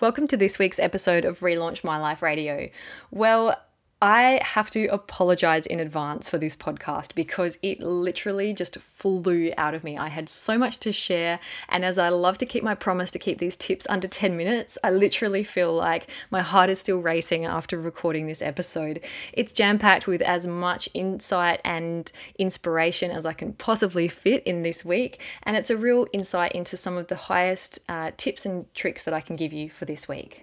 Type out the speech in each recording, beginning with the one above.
Welcome to this week's episode of Relaunch My Life Radio. Well, I have to apologize in advance for this podcast because it literally just flew out of me. I had so much to share, and as I love to keep my promise to keep these tips under 10 minutes, I literally feel like my heart is still racing after recording this episode. It's jam packed with as much insight and inspiration as I can possibly fit in this week, and it's a real insight into some of the highest uh, tips and tricks that I can give you for this week.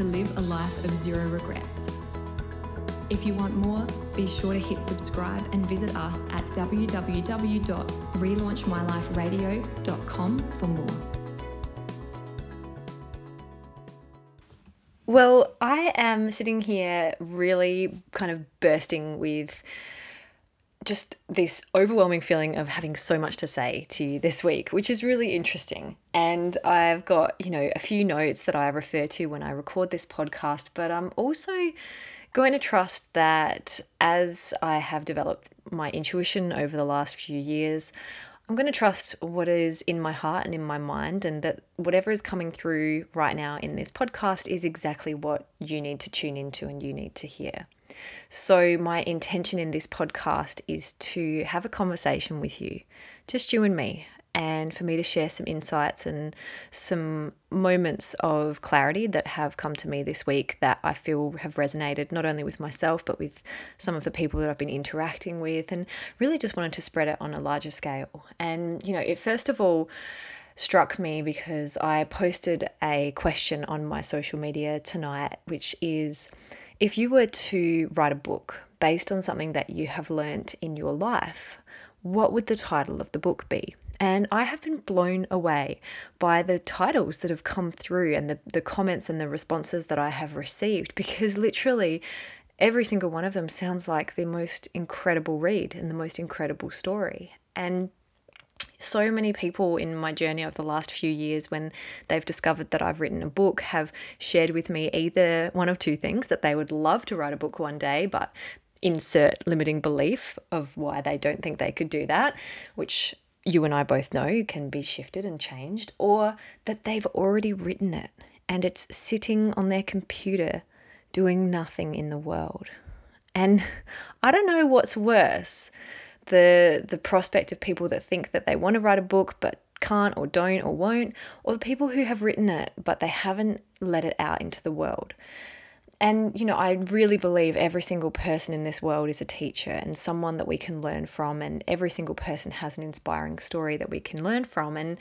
to live a life of zero regrets. If you want more, be sure to hit subscribe and visit us at www.relaunchmyliferadio.com for more. Well, I am sitting here really kind of bursting with just this overwhelming feeling of having so much to say to you this week, which is really interesting. And I've got, you know, a few notes that I refer to when I record this podcast, but I'm also going to trust that as I have developed my intuition over the last few years, I'm going to trust what is in my heart and in my mind, and that whatever is coming through right now in this podcast is exactly what you need to tune into and you need to hear. So, my intention in this podcast is to have a conversation with you, just you and me, and for me to share some insights and some moments of clarity that have come to me this week that I feel have resonated not only with myself but with some of the people that I've been interacting with and really just wanted to spread it on a larger scale. And you know, it first of all struck me because I posted a question on my social media tonight which is if you were to write a book based on something that you have learnt in your life, what would the title of the book be? And I have been blown away by the titles that have come through and the, the comments and the responses that I have received because literally every single one of them sounds like the most incredible read and the most incredible story. And so many people in my journey of the last few years, when they've discovered that I've written a book, have shared with me either one of two things that they would love to write a book one day, but insert limiting belief of why they don't think they could do that, which you and I both know can be shifted and changed, or that they've already written it and it's sitting on their computer doing nothing in the world. And I don't know what's worse the the prospect of people that think that they want to write a book but can't or don't or won't, or the people who have written it but they haven't let it out into the world. And, you know, I really believe every single person in this world is a teacher and someone that we can learn from. And every single person has an inspiring story that we can learn from. And,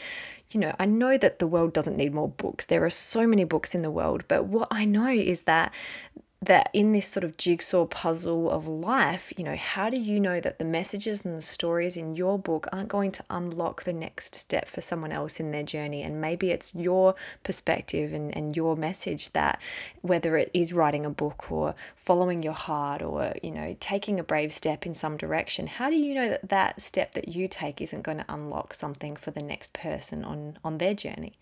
you know, I know that the world doesn't need more books. There are so many books in the world. But what I know is that that in this sort of jigsaw puzzle of life, you know, how do you know that the messages and the stories in your book aren't going to unlock the next step for someone else in their journey? And maybe it's your perspective and, and your message that whether it is writing a book or following your heart or, you know, taking a brave step in some direction, how do you know that that step that you take isn't going to unlock something for the next person on, on their journey?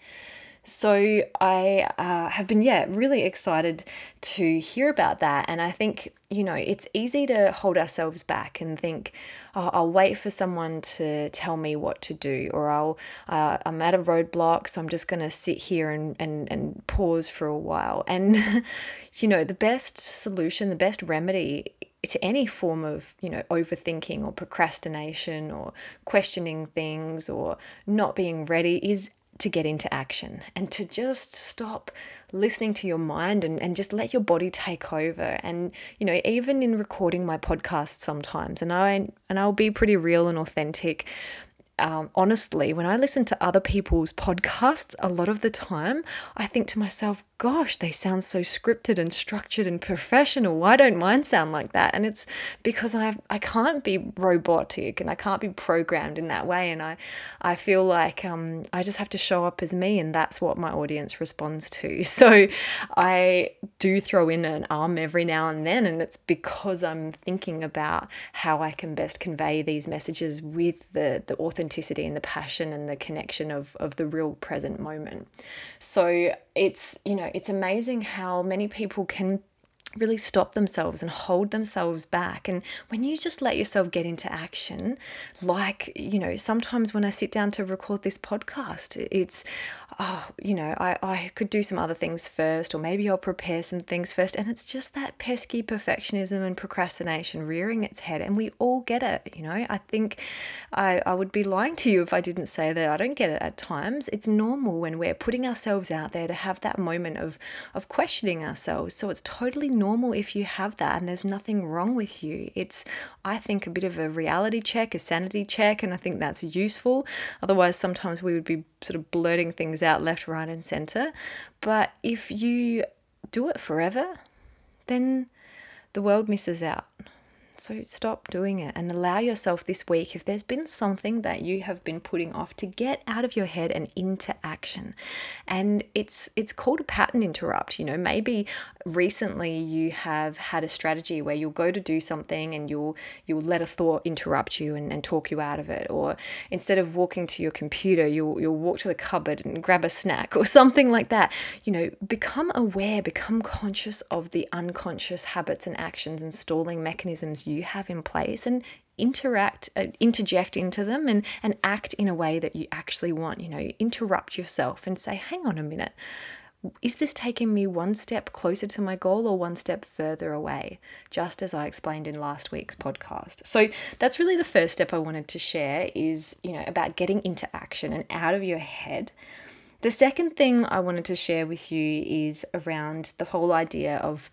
So I uh, have been, yeah, really excited to hear about that. And I think, you know, it's easy to hold ourselves back and think, oh, I'll wait for someone to tell me what to do, or I'll, uh, I'm at a roadblock, so I'm just going to sit here and, and, and pause for a while. And, you know, the best solution, the best remedy to any form of you know overthinking or procrastination or questioning things or not being ready is to get into action and to just stop listening to your mind and, and just let your body take over. And you know even in recording my podcast sometimes and I and I'll be pretty real and authentic um, honestly, when I listen to other people's podcasts, a lot of the time, I think to myself, gosh, they sound so scripted and structured and professional. Why don't mine sound like that? And it's because I I can't be robotic and I can't be programmed in that way. And I I feel like um, I just have to show up as me, and that's what my audience responds to. So I do throw in an arm every now and then, and it's because I'm thinking about how I can best convey these messages with the the authenticity and the passion and the connection of of the real present moment. So it's you know it's amazing how many people can really stop themselves and hold themselves back. And when you just let yourself get into action, like, you know, sometimes when I sit down to record this podcast, it's, oh, you know, I, I could do some other things first, or maybe I'll prepare some things first. And it's just that pesky perfectionism and procrastination rearing its head. And we all get it, you know. I think I, I would be lying to you if I didn't say that I don't get it at times. It's normal when we're putting ourselves out there to have that moment of, of questioning ourselves. So it's totally normal if you have that, and there's nothing wrong with you. It's, I think, a bit of a reality check, a sanity check, and I think that's useful. Otherwise, sometimes we would be sort of blurting things out left, right, and center. But if you do it forever, then the world misses out. So stop doing it and allow yourself this week, if there's been something that you have been putting off, to get out of your head and into action. And it's it's called a pattern interrupt. You know, maybe recently you have had a strategy where you'll go to do something and you'll you'll let a thought interrupt you and, and talk you out of it. Or instead of walking to your computer, you'll you'll walk to the cupboard and grab a snack or something like that. You know, become aware, become conscious of the unconscious habits and actions and stalling mechanisms you have in place and interact uh, interject into them and and act in a way that you actually want you know interrupt yourself and say hang on a minute. Is this taking me one step closer to my goal or one step further away? Just as i explained in last week's podcast. So that's really the first step i wanted to share is you know about getting into action and out of your head. The second thing i wanted to share with you is around the whole idea of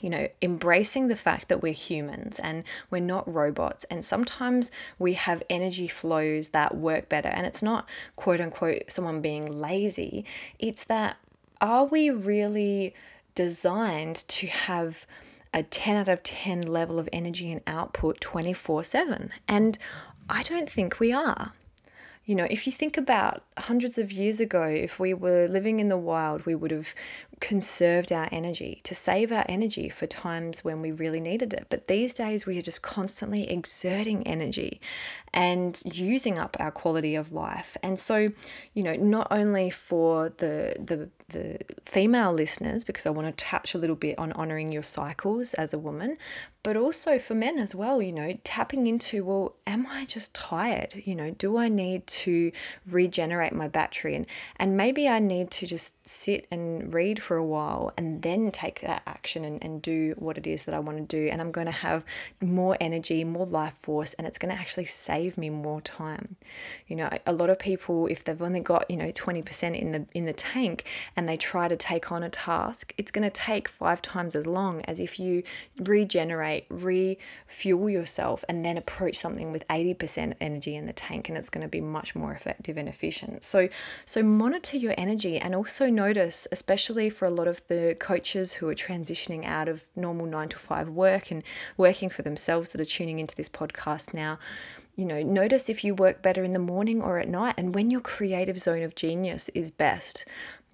you know, embracing the fact that we're humans and we're not robots. And sometimes we have energy flows that work better. And it's not quote unquote someone being lazy, it's that are we really designed to have a 10 out of 10 level of energy and output 24 7? And I don't think we are. You know, if you think about hundreds of years ago, if we were living in the wild, we would have conserved our energy to save our energy for times when we really needed it. But these days, we are just constantly exerting energy and using up our quality of life. And so, you know, not only for the the the female listeners, because I want to touch a little bit on honoring your cycles as a woman, but also for men as well, you know, tapping into, well, am I just tired? You know, do I need to regenerate my battery? And and maybe I need to just sit and read for a while and then take that action and, and do what it is that I want to do. And I'm going to have more energy, more life force, and it's going to actually save me more time. You know, a lot of people, if they've only got, you know, 20% in the in the tank and they try to take on a task, it's going to take five times as long as if you regenerate, refuel yourself, and then approach something with 80% energy in the tank, and it's going to be much more effective and efficient. So, so monitor your energy and also notice, especially for a lot of the coaches who are transitioning out of normal nine to five work and working for themselves that are tuning into this podcast now you know, notice if you work better in the morning or at night and when your creative zone of genius is best.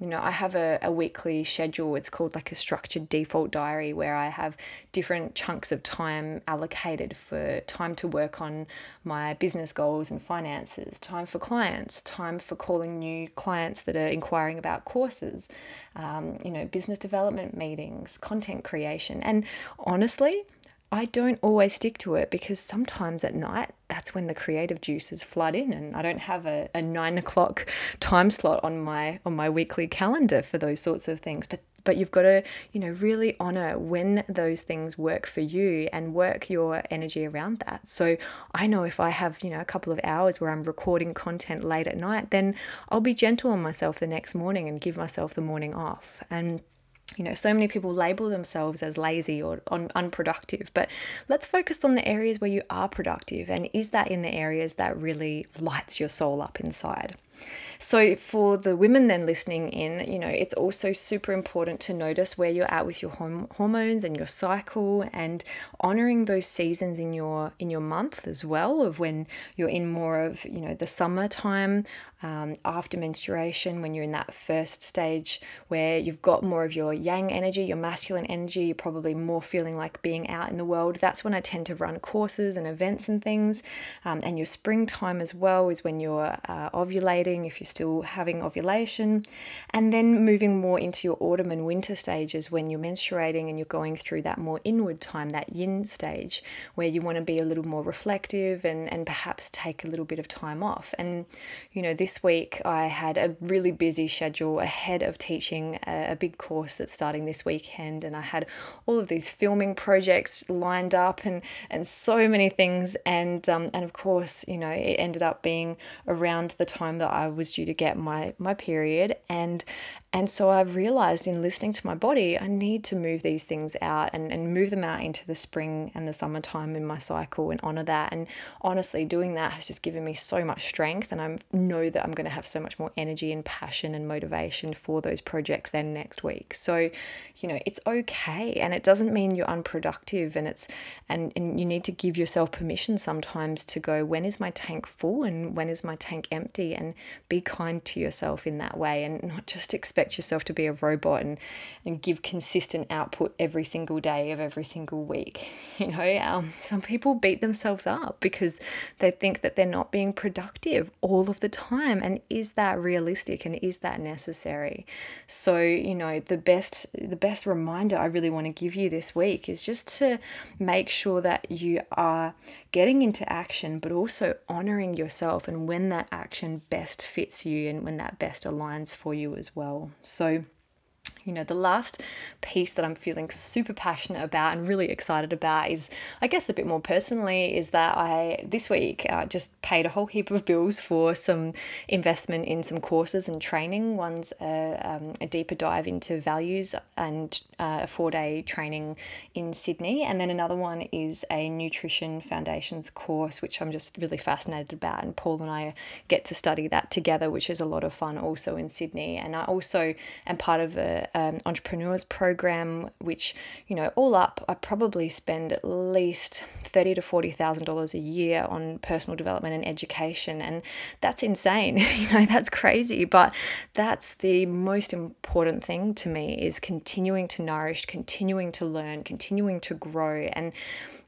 You know, I have a, a weekly schedule. It's called like a structured default diary where I have different chunks of time allocated for time to work on my business goals and finances, time for clients, time for calling new clients that are inquiring about courses, um, you know, business development meetings, content creation. And honestly, I don't always stick to it because sometimes at night that's when the creative juices flood in and I don't have a, a nine o'clock time slot on my on my weekly calendar for those sorts of things. But but you've got to, you know, really honor when those things work for you and work your energy around that. So I know if I have, you know, a couple of hours where I'm recording content late at night, then I'll be gentle on myself the next morning and give myself the morning off. And you know, so many people label themselves as lazy or un- unproductive, but let's focus on the areas where you are productive. And is that in the areas that really lights your soul up inside? So, for the women then listening in, you know, it's also super important to notice where you're at with your hormones and your cycle and honoring those seasons in your in your month as well of when you're in more of, you know, the summertime um, after menstruation, when you're in that first stage where you've got more of your yang energy, your masculine energy, you're probably more feeling like being out in the world. That's when I tend to run courses and events and things. Um, and your springtime as well is when you're uh, ovulating, if you're still having ovulation. And then moving more into your autumn and winter stages when you're menstruating and you're going through that more inward time, that yin stage, where you want to be a little more reflective and, and perhaps take a little bit of time off. And, you know, this week I had a really busy schedule ahead of teaching a, a, big course that's starting this weekend, and I had all of these filming projects lined up and and so many things, and um, and of course you know it ended up being around the time that I was due to get my my period, and and so I've realized in listening to my body, I need to move these things out and, and move them out into the spring and the summertime in my cycle and honor that. And honestly, doing that has just given me so much strength. And I know that I'm going to have so much more energy and passion and motivation for those projects then next week. So, you know, it's okay. And it doesn't mean you're unproductive. And it's, and, and you need to give yourself permission sometimes to go, when is my tank full and when is my tank empty? And be kind to yourself in that way and not just expect expect yourself to be a robot and, and give consistent output every single day of every single week. You know, um, some people beat themselves up because they think that they're not being productive all of the time. And is that realistic and is that necessary? So, you know, the best the best reminder I really want to give you this week is just to make sure that you are getting into action, but also honoring yourself and when that action best fits you and when that best aligns for you as well. So, you know, the last piece that I'm feeling super passionate about and really excited about is, I guess, a bit more personally, is that I this week uh, just paid a whole heap of bills for some investment in some courses and training. One's a, um, a deeper dive into values and uh, a four day training in Sydney, and then another one is a nutrition foundations course, which I'm just really fascinated about. And Paul and I get to study that together, which is a lot of fun also in Sydney. And I also am part of a um, entrepreneurs program, which you know, all up, I probably spend at least thirty to forty thousand dollars a year on personal development and education, and that's insane. you know, that's crazy, but that's the most important thing to me is continuing to nourish, continuing to learn, continuing to grow, and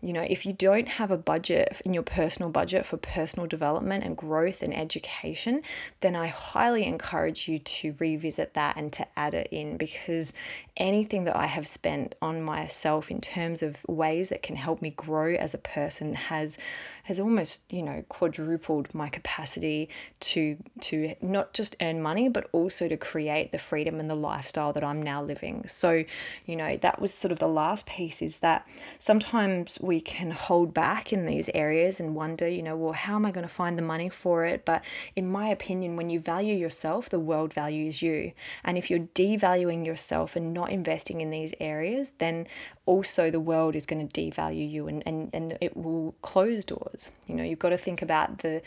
you know, if you don't have a budget in your personal budget for personal development and growth and education, then I highly encourage you to revisit that and to add it in because anything that I have spent on myself in terms of ways that can help me grow as a person has has almost you know quadrupled my capacity to to not just earn money but also to create the freedom and the lifestyle that I'm now living. So, you know, that was sort of the last piece is that sometimes we can hold back in these areas and wonder, you know, well, how am I going to find the money for it? But in my opinion, when you value yourself, the world values you. And if you're devaluing yourself and not investing in these areas, then also the world is going to devalue you and, and, and it will close doors. You know, you've got to think about the,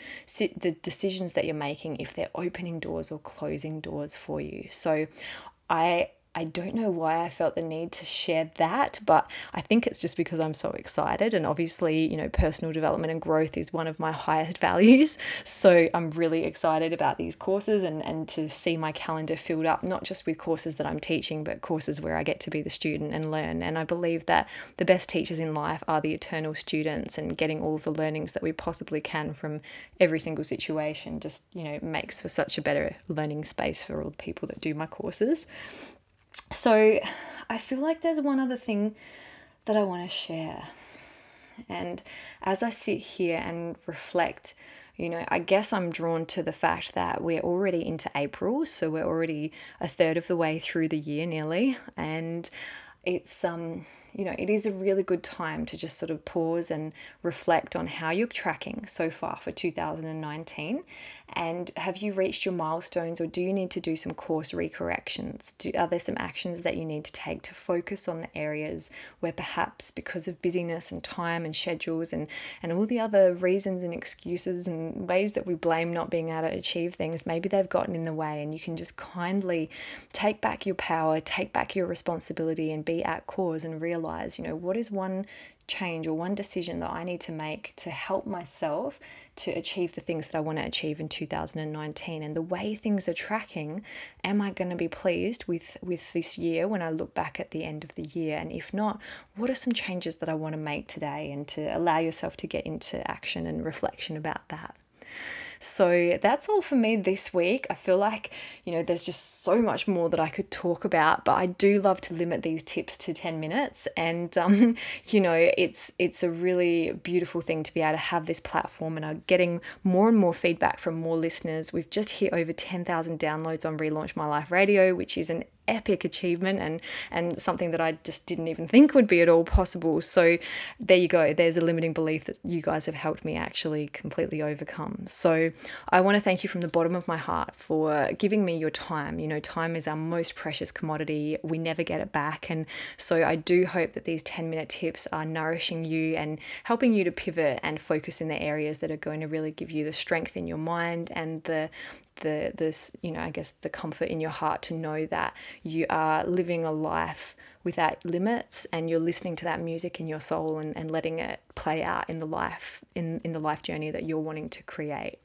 the decisions that you're making if they're opening doors or closing doors for you. So I I don't know why I felt the need to share that, but I think it's just because I'm so excited. And obviously, you know, personal development and growth is one of my highest values. So I'm really excited about these courses and, and to see my calendar filled up, not just with courses that I'm teaching, but courses where I get to be the student and learn. And I believe that the best teachers in life are the eternal students and getting all of the learnings that we possibly can from every single situation just, you know, makes for such a better learning space for all the people that do my courses. So I feel like there's one other thing that I want to share. And as I sit here and reflect, you know, I guess I'm drawn to the fact that we're already into April, so we're already a third of the way through the year nearly. And it's um you know, it is a really good time to just sort of pause and reflect on how you're tracking so far for 2019 and have you reached your milestones or do you need to do some course recorrections? Do, are there some actions that you need to take to focus on the areas where perhaps because of busyness and time and schedules and, and all the other reasons and excuses and ways that we blame not being able to achieve things, maybe they've gotten in the way and you can just kindly take back your power, take back your responsibility and be at cause and you know, what is one change or one decision that I need to make to help myself to achieve the things that I want to achieve in 2019 and the way things are tracking am I going to be pleased with with this year when I look back at the end of the year? And if not what are some changes that I want to make today? And to allow yourself to get into action and reflection about that so that's all for me this week. I feel like, you know, there's just so much more that I could talk about, but I do love to limit these tips to 10 minutes. And, um, you know, it's, it's a really beautiful thing to be able to have this platform and are getting more and more feedback from more listeners. We've just hit over 10,000 downloads on Relaunch My Life Radio, which is an epic achievement and and something that I just didn't even think would be at all possible. So there you go. There's a limiting belief that you guys have helped me actually completely overcome. So I want to thank you from the bottom of my heart for giving me your time. You know, time is our most precious commodity. We never get it back. And so I do hope that these 10 minute tips are nourishing you and helping you to pivot and focus in the areas that are going to really give you the strength in your mind and the the this you know i guess the comfort in your heart to know that you are living a life without limits and you're listening to that music in your soul and, and letting it play out in the life in, in the life journey that you're wanting to create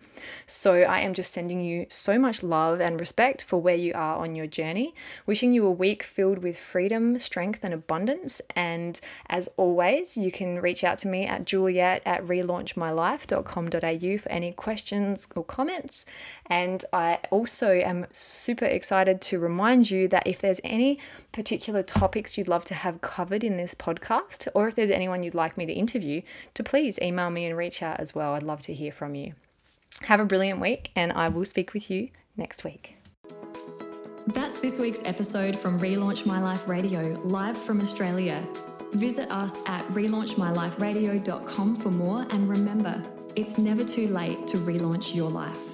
so i am just sending you so much love and respect for where you are on your journey wishing you a week filled with freedom strength and abundance and as always you can reach out to me at juliet at relaunchmylife.com.au for any questions or comments and i also am super excited to remind you that if there's any particular topics you'd love to have covered in this podcast, or if there's anyone you'd like me to interview, to please email me and reach out as well. I'd love to hear from you. Have a brilliant week, and I will speak with you next week. That's this week's episode from Relaunch My Life Radio, live from Australia. Visit us at relaunchmyliferadio.com for more, and remember, it's never too late to relaunch your life.